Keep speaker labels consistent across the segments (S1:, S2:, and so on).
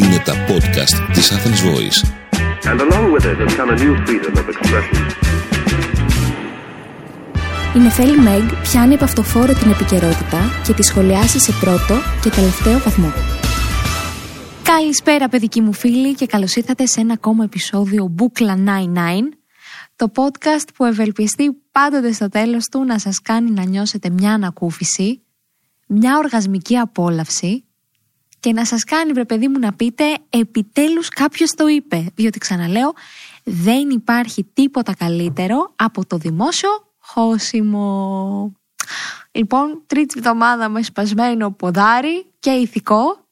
S1: Είναι τα podcast της Athens Voice.
S2: And along with it has come a new freedom of expression.
S3: Η Νεφέλη Μέγ πιάνει από αυτοφόρο την επικαιρότητα και τη σχολιάσει σε πρώτο και τελευταίο βαθμό. Καλησπέρα παιδικοί μου φίλοι και καλώς ήρθατε σε ένα ακόμα επεισόδιο Μπούκλα 99 το podcast που ευελπιστεί πάντοτε στο τέλος του να σας κάνει να νιώσετε μια ανακούφιση, μια οργασμική απόλαυση και να σας κάνει βρε παιδί μου να πείτε επιτέλους κάποιος το είπε. Διότι ξαναλέω δεν υπάρχει τίποτα καλύτερο από το δημόσιο χώσιμο. Λοιπόν, τρίτη εβδομάδα με σπασμένο ποδάρι και ηθικό.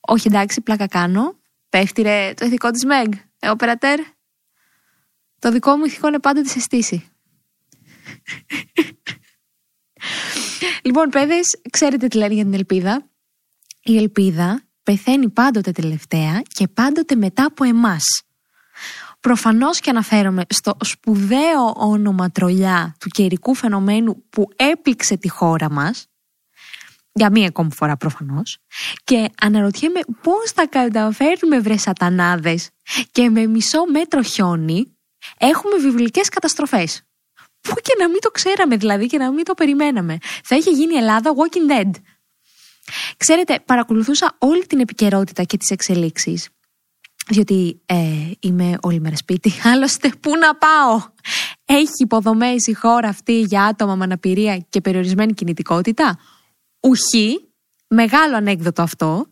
S3: Όχι εντάξει, πλάκα κάνω. Πέφτει ρε το ηθικό της Μεγ, ε, οπερατέρ. Το δικό μου ηθικό είναι πάντοτε σε στήση. λοιπόν, παιδες, ξέρετε τι λένε για την ελπίδα. Η ελπίδα πεθαίνει πάντοτε τελευταία και πάντοτε μετά από εμάς. Προφανώς και αναφέρομαι στο σπουδαίο όνομα τρολιά του καιρικού φαινομένου που έπληξε τη χώρα μας, για μία ακόμη φορά προφανώς, και αναρωτιέμαι πώς θα καταφέρουμε βρε σατανάδες και με μισό μέτρο χιόνι έχουμε βιβλικές καταστροφές. Πού και να μην το ξέραμε δηλαδή και να μην το περιμέναμε. Θα είχε γίνει η Ελλάδα Walking Dead. Ξέρετε, παρακολουθούσα όλη την επικαιρότητα και τις εξελίξεις διότι ε, είμαι όλη μέρα σπίτι. Άλλωστε, πού να πάω; Έχει υποδομές η χώρα αυτή για άτομα με αναπηρία και περιορισμένη κινητικότητα; Ουχή. Μεγάλο ανέκδοτο αυτό.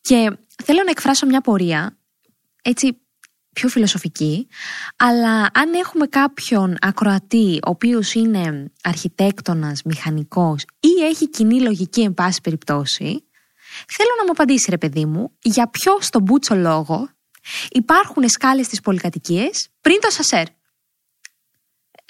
S3: Και θέλω να εκφράσω μια πορεία, έτσι πιο φιλοσοφική, αλλά αν έχουμε κάποιον ακροατή, ο οποίος είναι αρχιτέκτονας, μηχανικός ή έχει κοινή λογική εν πάση περιπτώσει, θέλω να μου απαντήσει ρε παιδί μου, για ποιο στον μπούτσο λόγο υπάρχουν σκάλες στις πολυκατοικίες πριν το σασέρ.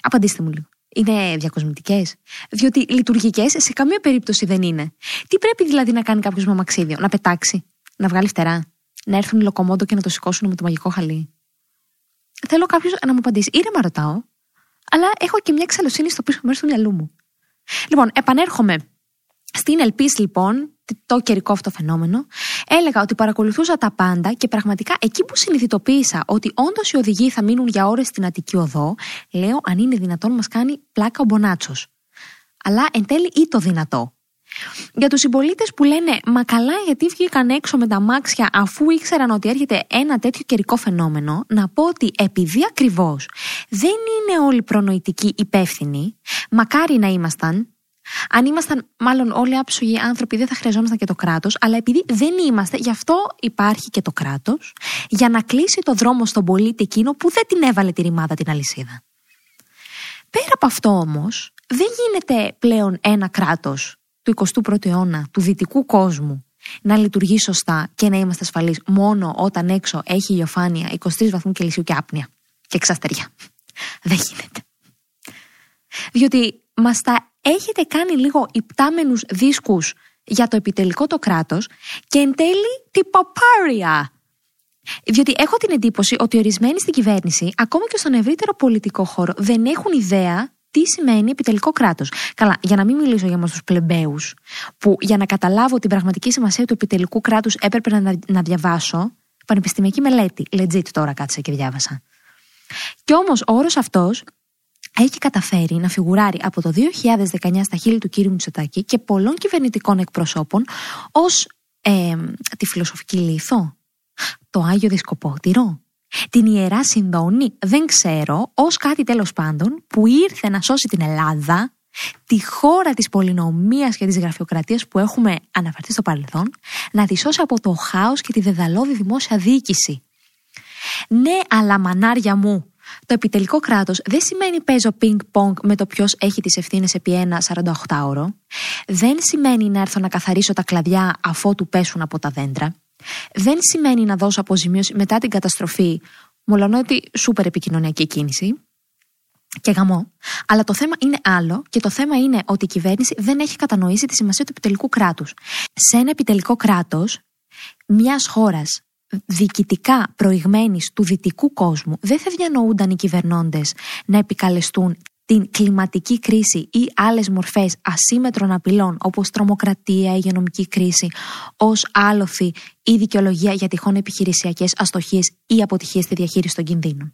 S3: Απαντήστε μου λίγο. Είναι διακοσμητικές; Διότι λειτουργικές σε καμία περίπτωση δεν είναι. Τι πρέπει δηλαδή να κάνει κάποιος με αμαξίδιο, να πετάξει, να βγάλει φτερά, να έρθουν οι λοκομόντο και να το σηκώσουν με το μαγικό χαλί. Θέλω κάποιος να μου απαντήσει. Ήρεμα ρωτάω, αλλά έχω και μια εξαλωσύνη στο πίσω μέρος του μυαλού μου. Λοιπόν, επανέρχομαι στην ελπίση λοιπόν, το καιρικό αυτό φαινόμενο, έλεγα ότι παρακολουθούσα τα πάντα και πραγματικά εκεί που συνειδητοποίησα ότι όντως οι οδηγοί θα μείνουν για ώρες στην Αττική Οδό, λέω αν είναι δυνατόν μας κάνει πλάκα ο Μπονάτσος. Αλλά εν τέλει ή το δυνατό. Για τους συμπολίτες που λένε Μα καλά, γιατί βγήκαν έξω με τα μάξια αφού ήξεραν ότι έρχεται ένα τέτοιο καιρικό φαινόμενο, να πω ότι επειδή ακριβώς δεν είναι όλοι προνοητικοί υπεύθυνοι, μακάρι να ήμασταν, αν ήμασταν μάλλον όλοι άψογοι άνθρωποι, δεν θα χρειαζόμασταν και το κράτος, αλλά επειδή δεν είμαστε, γι' αυτό υπάρχει και το κράτος, για να κλείσει το δρόμο στον πολίτη εκείνο που δεν την έβαλε τη ρημάδα την αλυσίδα. Πέρα από αυτό όμως, δεν γίνεται πλέον ένα κράτος του 21ου αιώνα, του δυτικού κόσμου, να λειτουργεί σωστά και να είμαστε ασφαλείς μόνο όταν έξω έχει ηλιοφάνεια 23 βαθμού Κελσίου και άπνοια και εξαστεριά. Δεν γίνεται. Διότι μας τα έχετε κάνει λίγο υπτάμενους δίσκους για το επιτελικό το κράτος και εν τέλει την παπάρια. Διότι έχω την εντύπωση ότι ορισμένοι στην κυβέρνηση, ακόμα και στον ευρύτερο πολιτικό χώρο, δεν έχουν ιδέα τι σημαίνει επιτελικό κράτος. Καλά, για να μην μιλήσω για εμάς τους πλεμπαίους, που για να καταλάβω την πραγματική σημασία του επιτελικού κράτους έπρεπε να, να διαβάσω πανεπιστημιακή μελέτη. Legit τώρα κάτσε και διάβασα. Κι όμως ο όρος αυτός έχει καταφέρει να φιγουράρει από το 2019 στα χείλη του κύριου Μητσοτάκη και πολλών κυβερνητικών εκπροσώπων ως ε, τη φιλοσοφική λίθο, το Άγιο Δισκοπότηρο, την Ιερά Συνδόνη, δεν ξέρω, ως κάτι τέλος πάντων που ήρθε να σώσει την Ελλάδα, τη χώρα της πολυνομίας και της γραφειοκρατίας που έχουμε αναφερθεί στο παρελθόν, να τη σώσει από το χάος και τη δεδαλώδη δημόσια διοίκηση. Ναι, αλλά μανάρια μου, το επιτελικό κράτος δεν σημαίνει παίζω πινκ-πονγκ με το ποιος έχει τις ευθύνες επί ένα 48ωρο. Δεν σημαίνει να έρθω να καθαρίσω τα κλαδιά αφότου πέσουν από τα δέντρα. Δεν σημαίνει να δώσω αποζημίωση μετά την καταστροφή, ότι σούπερ επικοινωνιακή κίνηση. Και γαμό. Αλλά το θέμα είναι άλλο και το θέμα είναι ότι η κυβέρνηση δεν έχει κατανοήσει τη σημασία του επιτελικού κράτους. Σε ένα επιτελικό κράτος μιας χώρας διοικητικά προηγμένης του δυτικού κόσμου δεν θα διανοούνταν οι κυβερνώντες να επικαλεστούν την κλιματική κρίση ή άλλες μορφές ασύμετρων απειλών όπως τρομοκρατία, υγειονομική κρίση ως άλοθη ή δικαιολογία για τυχόν επιχειρησιακές αστοχίες ή αποτυχίες στη διαχείριση των κινδύνων.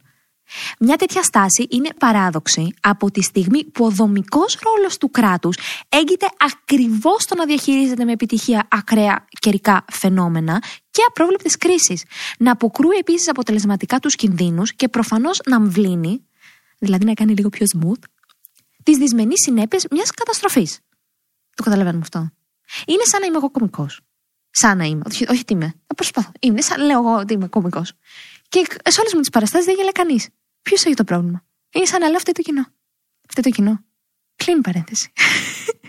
S3: Μια τέτοια στάση είναι παράδοξη από τη στιγμή που ο δομικός ρόλος του κράτους έγκυται ακριβώς στο να διαχειρίζεται με επιτυχία ακραία καιρικά φαινόμενα και απρόβλεπτε κρίσει. Να αποκρούει επίσης αποτελεσματικά τους κινδύνους και προφανώς να αμβλύνει, δηλαδή να κάνει λίγο πιο smooth, τις δυσμενείς συνέπειες μιας καταστροφής. Το καταλαβαίνουμε αυτό. Είναι σαν να είμαι εγώ κωμικό. Σαν να είμαι. Όχι, όχι τι είμαι. Προσπαθώ. Είναι σαν λέω εγώ ότι είμαι κωμικό. Και σε όλες μου τις παραστάσεις δεν γελάει κανείς. Ποιος έχει το πρόβλημα; Είναι σαν να λέω αυτό το κοινό. Αυτό το κοινό. Κλείνει παρένθεση.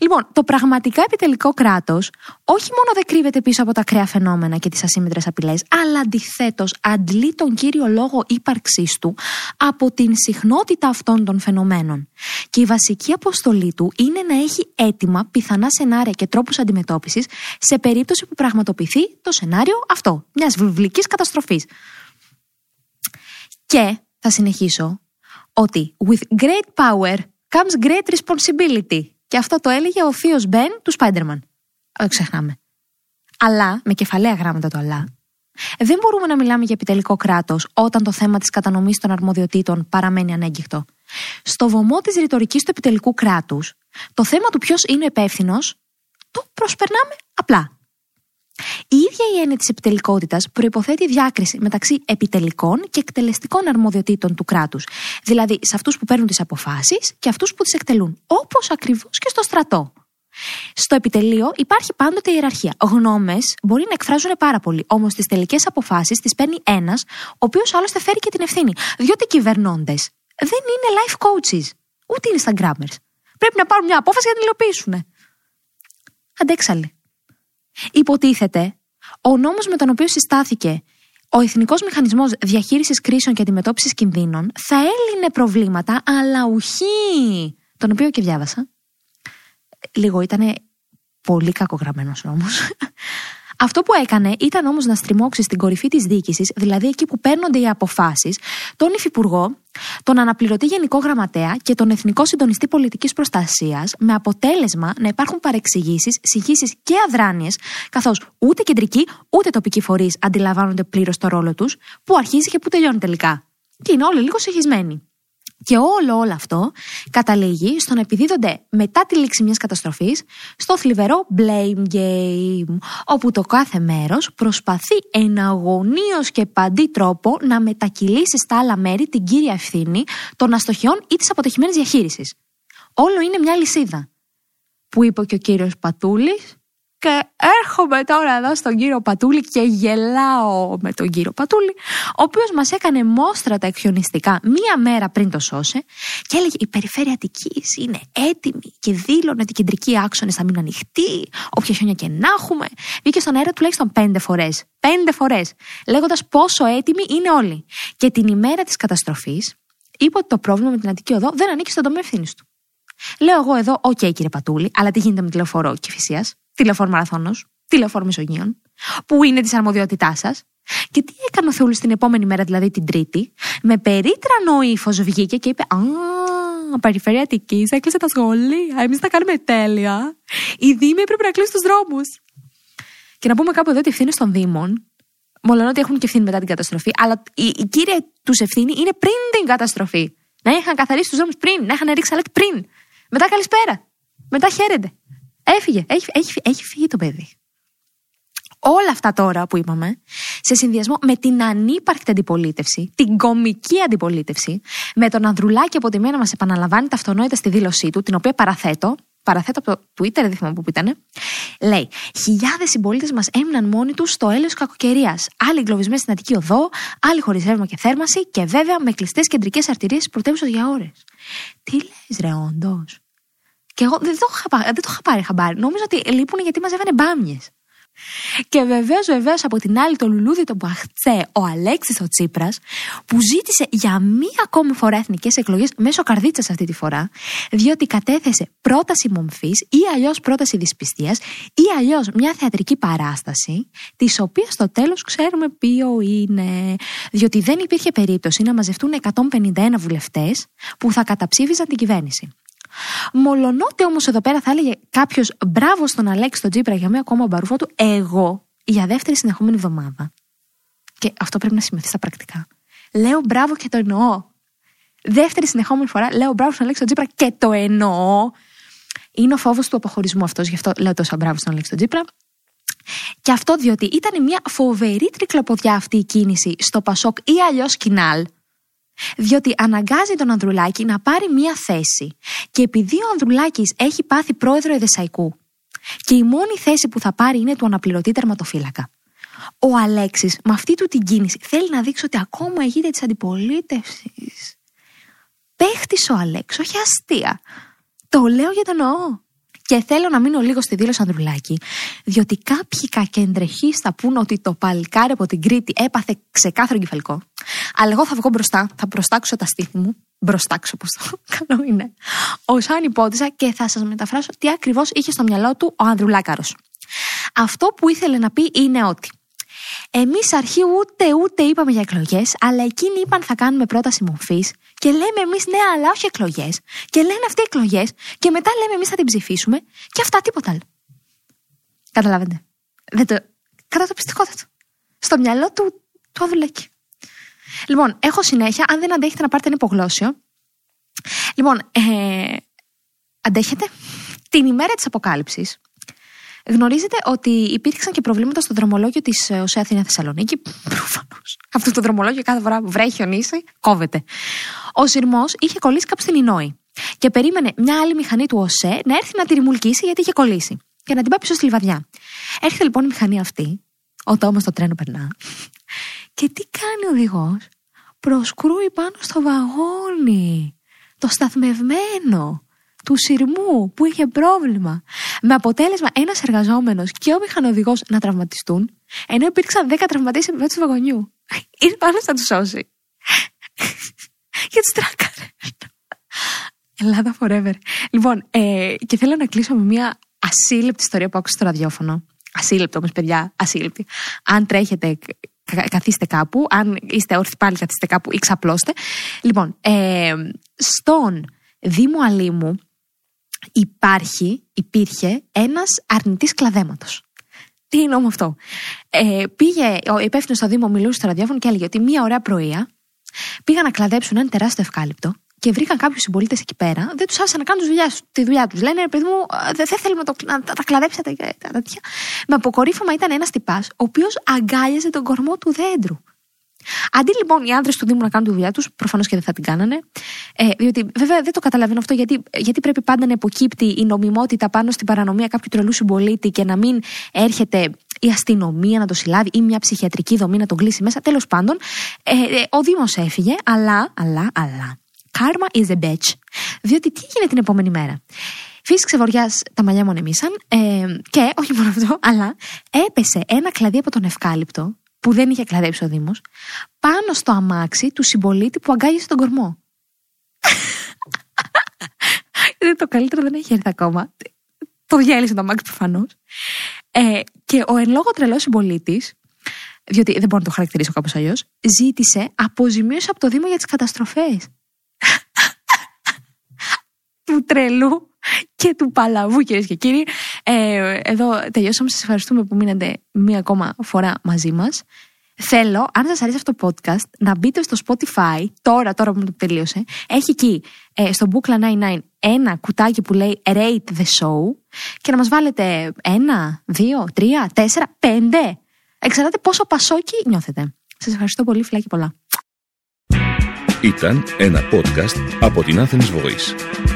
S3: λοιπόν, το πραγματικά επιτελικό κράτος όχι μόνο δεν κρύβεται πίσω από τα ακραία φαινόμενα και τις ασύμμετρε απειλές, αλλά αντιθέτως αντλεί τον κύριο λόγο ύπαρξής του από την συχνότητα αυτών των φαινομένων. Και η βασική αποστολή του είναι να έχει έτοιμα πιθανά σενάρια και τρόπους αντιμετώπισης σε περίπτωση που πραγματοποιηθεί το σενάριο αυτό, μιας βιβλικής καταστροφής. Και θα συνεχίσω ότι with great power comes great responsibility. Και αυτό το έλεγε ο θείο Μπεν του Spider-Man. Δεν ξεχνάμε. Αλλά, με κεφαλαία γράμματα το αλλά, δεν μπορούμε να μιλάμε για επιτελικό κράτος όταν το θέμα της κατανομής των αρμοδιοτήτων παραμένει ανέγκυχτο. Στο βωμό της ρητορικής του επιτελικού κράτους, το θέμα του ποιος είναι υπεύθυνος το προσπερνάμε απλά. Η ίδια η έννοια της επιτελικότητας προποθέτει διάκριση μεταξύ επιτελικών και εκτελεστικών αρμοδιοτήτων του κράτους. Δηλαδή σε αυτούς που παίρνουν τις αποφάσεις και αυτούς που τις εκτελούν. Όπως ακριβώς και στο στρατό. Στο επιτελείο υπάρχει πάντοτε ιεραρχία. Γνώμες μπορεί να εκφράζουν πάρα πολύ. Όμως τι τελικές αποφάσεις τις παίρνει ένας, ο οποίος άλλωστε φέρει και την ευθύνη. Διότι οι κυβερνώντες δεν είναι life coaches, ούτε είναι Instagrammers. Πρέπει να πάρουν μια απόφαση για να την υλοποιήσουν. Αντέξαλοι. Υποτίθεται, ο νόμος με τον οποίο συστάθηκε ο Εθνικός Μηχανισμός Διαχείρισης Κρίσεων και Αντιμετώπισης Κινδύνων θα έλυνε προβλήματα, αλλά ουχή. Τον οποίο και διάβασα. Λίγο ήταν πολύ κακογραμμένος νόμος. Αυτό που έκανε ήταν όμως να στριμώξει στην κορυφή της διοίκησης, δηλαδή εκεί που παίρνονται οι αποφάσεις, τον Υφυπουργό, τον Αναπληρωτή Γενικό Γραμματέα και τον Εθνικό Συντονιστή Πολιτικής Προστασίας, με αποτέλεσμα να υπάρχουν παρεξηγήσεις, συγχύσεις και αδράνειες, καθώς ούτε κεντρικοί ούτε τοπικοί φορείς αντιλαμβάνονται πλήρως το ρόλο τους, που αρχίζει και που τελειώνει τελικά. Και είναι όλοι λίγο συγχυσμένοι. Και όλο όλο αυτό καταλήγει στο να επιδίδονται μετά τη λήξη μιας καταστροφής στο θλιβερό blame game, όπου το κάθε μέρος προσπαθεί εναγωνίως και παντή τρόπο να μετακυλήσει στα άλλα μέρη την κύρια ευθύνη των αστοχιών ή της αποτυχημένης διαχείρισης. Όλο είναι μια λυσίδα. Που είπε και ο κύριος Πατούλης, και έρχομαι τώρα εδώ στον κύριο Πατούλη και γελάω με τον κύριο Πατούλη, ο οποίος μας έκανε μόστρα τα εκχιονιστικά μία μέρα πριν το σώσε και έλεγε: Η περιφέρεια Αττικής είναι έτοιμη και δήλωνε ότι οι κεντρικοί άξονες θα μείνουν ανοιχτοί, όποια χιόνια και να έχουμε. Βγήκε στον αέρα τουλάχιστον πέντε φορές. Πέντε φορές. Λέγοντας πόσο έτοιμοι είναι όλοι. Και την ημέρα της καταστροφής είπε ότι το πρόβλημα με την Αττική Οδό δεν ανήκει στον τομέα ευθύνης του. Λέω εγώ εδώ, OK, okay, κύριε Πατούλη, αλλά τι γίνεται με τη λεωφόρο Κηφισίας, τη λεωφόρο Μαραθώνος, τη λεωφόρο Μεσογείων, που είναι της αρμοδιότητάς σας. Και τι έκανε ο Θεούλης την επόμενη μέρα, δηλαδή την Τρίτη, με περίτρανο ύφος βγήκε και είπε Α, Περιφέρεια Αττικής, έκλεισε τα σχολεία. Εμείς τα κάνουμε τέλεια. Οι Δήμοι πρέπει να κλείσουν τους δρόμους. Και να πούμε κάπου εδώ ότι ευθύνε των Δήμων, μόλον ότι έχουν και ευθύνη μετά την καταστροφή, αλλά η, η κύρια τους ευθύνη είναι πριν την καταστροφή. Να είχαν καθαρίσει τους δρόμους πριν, να είχαν ρίξει αλέκ πριν. Μετά καλησπέρα. Μετά χαίρετε. Έφυγε. Έχει, έχει, έχει φύγει το παιδί. Όλα αυτά τώρα που είπαμε, σε συνδυασμό με την ανύπαρκτη αντιπολίτευση, την κομική αντιπολίτευση, με τον Ανδρουλάκη από τη μία να μας επαναλαμβάνει τα αυτονόητα στη δήλωσή του, την οποία παραθέτω, παραθέτω από το Twitter, δεν θυμάμαι που ήταν, λέει: Χιλιάδες συμπολίτες μας έμειναν μόνοι τους στο έλεος κακοκαιρίας. Άλλοι εγκλωβισμένοι στην Αττική Οδό, άλλοι χωρίς ρεύμα και θέρμαση και βέβαια με κλειστές κεντρικές αρτηρίες πρωτεύουσα για ώρες. Τι λες, ρε, όντως; Και εγώ δεν το είχα, δεν το είχα πάρει χαμπάρι. Νόμιζα ότι λείπουν γιατί μαζεύανε μπάμιες. Και βεβαίως, βεβαίως από την άλλη το λουλούδι το Μπαχτσέ, ο Αλέξης ο Τσίπρας, που ζήτησε για μία ακόμη φορά εθνικές εκλογές μέσω καρδίτσας αυτή τη φορά, διότι κατέθεσε πρόταση μομφής ή αλλιώς πρόταση δυσπιστίας ή αλλιώς μια θεατρική παράσταση, της οποίας στο τέλος ξέρουμε ποιο είναι. Διότι δεν υπήρχε περίπτωση να μαζευτούν 151 βουλευτές που θα καταψήφιζαν την κυβέρνηση. Μολονότι όμως εδώ πέρα θα έλεγε κάποιος μπράβο στον Αλέξη τον Τζίπρα για μία ακόμα μπαρούφα του, εγώ για δεύτερη συνεχόμενη εβδομάδα. Και αυτό πρέπει να σημειωθεί στα πρακτικά. Λέω μπράβο και το εννοώ. Δεύτερη συνεχόμενη φορά λέω μπράβο στον Αλέξη τον Τζίπρα και το εννοώ. Είναι ο φόβος του αποχωρισμού αυτός, γι' αυτό λέω τόσο μπράβο στον Αλέξη τον Τζίπρα. Και αυτό διότι ήταν μια φοβερή τρικλοποδιά αυτή η κίνηση στο Πασόκ ή αλλιώς Κινάλ, διότι αναγκάζει τον Ανδρουλάκη να πάρει μία θέση. Και επειδή ο Ανδρουλάκης έχει πάθει πρόεδρο Εδεσαϊκού, και η μόνη θέση που θα πάρει είναι του αναπληρωτή τερματοφύλακα. Ο Αλέξης, με αυτή του την κίνηση, θέλει να δείξει ότι ακόμα ηγείται της αντιπολίτευσης. Παίχτης ο Αλέξη, όχι αστεία. Το λέω για τον εννοώ. Και θέλω να μείνω λίγο στη δήλωση Ανδρουλάκη, διότι κάποιοι κακεντρεχείς θα πούνε ότι το παλικάρι από την Κρήτη έπαθε ξεκάθαρο κεφαλικό. Αλλά εγώ θα βγω μπροστά, θα προστάξω τα στήθη μου. Μπροστάξω, πώ το καλό είναι. Ω αν υπότιζα και θα σας μεταφράσω τι ακριβώς είχε στο μυαλό του ο Ανδρουλάκαρος. Αυτό που ήθελε να πει είναι ότι Εμείς αρχή ούτε ούτε είπαμε για εκλογές, αλλά εκείνοι είπαν θα κάνουμε πρόταση μορφής και λέμε εμείς ναι, αλλά όχι εκλογές. Και λένε αυτοί εκλογές και μετά λέμε εμείς θα την ψηφίσουμε και αυτά τίποτα άλλο. Καταλαβαίνετε. Δεν το... Κατά το πιστικότατο. Στο μυαλό του, του Αδουλέκη. Λοιπόν, έχω συνέχεια. Αν δεν αντέχετε να πάρετε ένα υπογλώσιο. Λοιπόν, ε, αντέχετε. Την ημέρα της αποκάλυψης Γνωρίζετε ότι υπήρξαν και προβλήματα στο δρομολόγιο της ε, ΟΣΕ Αθήνα Θεσσαλονίκη; Προφανώς. Αυτό το δρομολόγιο κάθε φορά που βρέχει ο νήσι, κόβεται. Ο σειρμός είχε κολλήσει κάπου στην Ινόη. Και περίμενε μια άλλη μηχανή του ΟΣΕ να έρθει να τη ρημουλκίσει γιατί είχε κολλήσει. Και να την πάει πίσω στη λιβαδιά. Έρχεται λοιπόν η μηχανή αυτή, όταν όμω το τρένο περνά. Και τι κάνει ο οδηγός, προσκρούει πάνω στο βαγόνι. Το σταθμευμένο του σειρμού που είχε πρόβλημα. Με αποτέλεσμα ένας εργαζόμενος και ο μηχανοδηγός να τραυματιστούν, ενώ υπήρξαν 10 τραυματίες επίπεδο τους βαγονιού. Ήρθε πάνω να τους σώσει. και τους τράκαρε. Ελλάδα forever. Λοιπόν, ε, και θέλω να κλείσω με μια ασύλληπτη ιστορία που άκουσα στο ραδιόφωνο. Ασύλληπτη όμως, παιδιά, ασύλληπτη. Αν τρέχετε, καθίστε κάπου. Αν είστε όρθιοι πάλι, καθίστε κάπου ή ξαπλώστε. Λοιπόν, ε, στον Δήμο Αλήμου υπάρχει, υπήρχε ένας αρνητής κλαδέματος. Τι είναι όμω αυτό; Ε, πήγε ο υπεύθυνος στο Δήμο, μιλούσε στο ραδιόφωνο και έλεγε ότι μία ωραία πρωία πήγαν να κλαδέψουν ένα τεράστιο ευκάλυπτο και βρήκαν κάποιους συμπολίτες εκεί πέρα, δεν τους άφησαν να κάνουν τη δουλειάς, τη δουλειά τους. Λένε, παιδί μου, δεν θέλουμε να, το, να τα κλαδέψετε και τέτοια. Με αποκορύφωμα ήταν ένας τυπάς, ο οποίος αγκάλιαζε τον κορμό του δέντρου. Αντί λοιπόν οι άντρε του Δήμου να κάνουν τη δουλειά τους, προφανώς και δεν θα την κάνανε. Ε, διότι βέβαια δεν το καταλαβαίνω αυτό, γιατί, γιατί πρέπει πάντα να υποκύπτει η νομιμότητα πάνω στην παρανομία κάποιου τρελού συμπολίτη και να μην έρχεται η αστυνομία να το συλλάβει ή μια ψυχιατρική δομή να τον κλείσει μέσα. Τέλος πάντων, ε, ε, ο Δήμος έφυγε, αλλά, αλλά, αλλά. Karma is a bitch. Διότι τι έγινε την επόμενη μέρα; Φύσηξε βοριά, τα μαλλιά μου ανεμίσαν ε, και όχι μόνο αυτό, αλλά έπεσε ένα κλαδί από τον ευκάλυπτο που δεν είχε κλαδέψει ο Δήμος, πάνω στο αμάξι του συμπολίτη που αγκάγισε τον κορμό. το καλύτερο δεν έχει έρθει ακόμα. Το διέλυσε το αμάξι προφανώς. Ε, και ο εν λόγω τρελός συμπολίτης, διότι δεν μπορώ να το χαρακτηρίσω κάπως αλλιώς, ζήτησε αποζημίωση από το Δήμο για τις καταστροφές. του τρελού και του παλαβού, κυρίες και κύριοι. Ε, εδώ τελειώσαμε. Σας ευχαριστούμε που μείνατε μία ακόμα φορά μαζί μας. Θέλω, αν σας αρέσει αυτό το podcast, να μπείτε στο Spotify τώρα, τώρα που το τελείωσε. Έχει εκεί ε, στο Bookla 99 ένα κουτάκι που λέει Rate the Show και να μας βάλετε ένα, δύο, τρία, τέσσερα, πέντε. Εξαρτάται πόσο πασόκι νιώθετε. Σας ευχαριστώ πολύ, φιλάκι πολλά.
S1: Ήταν ένα podcast από την Athens Voice.